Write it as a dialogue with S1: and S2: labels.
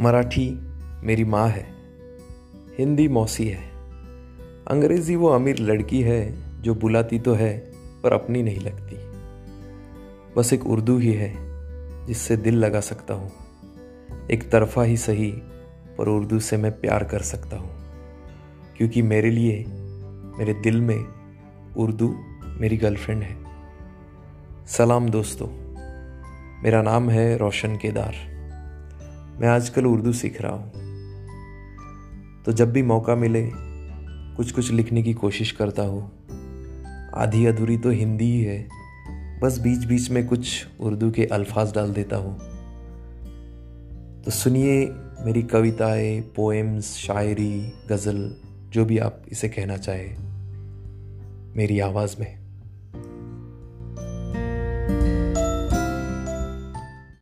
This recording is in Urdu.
S1: مراٹھی میری ماں ہے، ہندی موسی ہے۔ انگریزی وہ امیر لڑکی ہے جو بلاتی تو ہے پر اپنی نہیں لگتی۔ بس ایک اردو ہی ہے جس سے دل لگا سکتا ہوں۔ ایک طرفہ ہی صحیح پر اردو سے میں پیار کر سکتا ہوں۔ کیونکہ میرے لیے، میرے دل میں اردو میری گرل فرینڈ ہے۔ سلام دوستو، میرا نام ہے روشن کیدار۔ میں آج کل اردو سیکھ رہا ہوں۔ تو جب بھی موقع ملے، کچھ کچھ لکھنے کی کوشش کرتا ہوں۔ آدھی ادھوری تو ہندی ہی ہے، بس بیچ بیچ میں کچھ اردو کے الفاظ ڈال دیتا ہوں۔ تو سنیے میری کوتائیں پوئمز شاعری، غزل، جو بھی آپ اسے کہنا چاہیں، میری آواز میں۔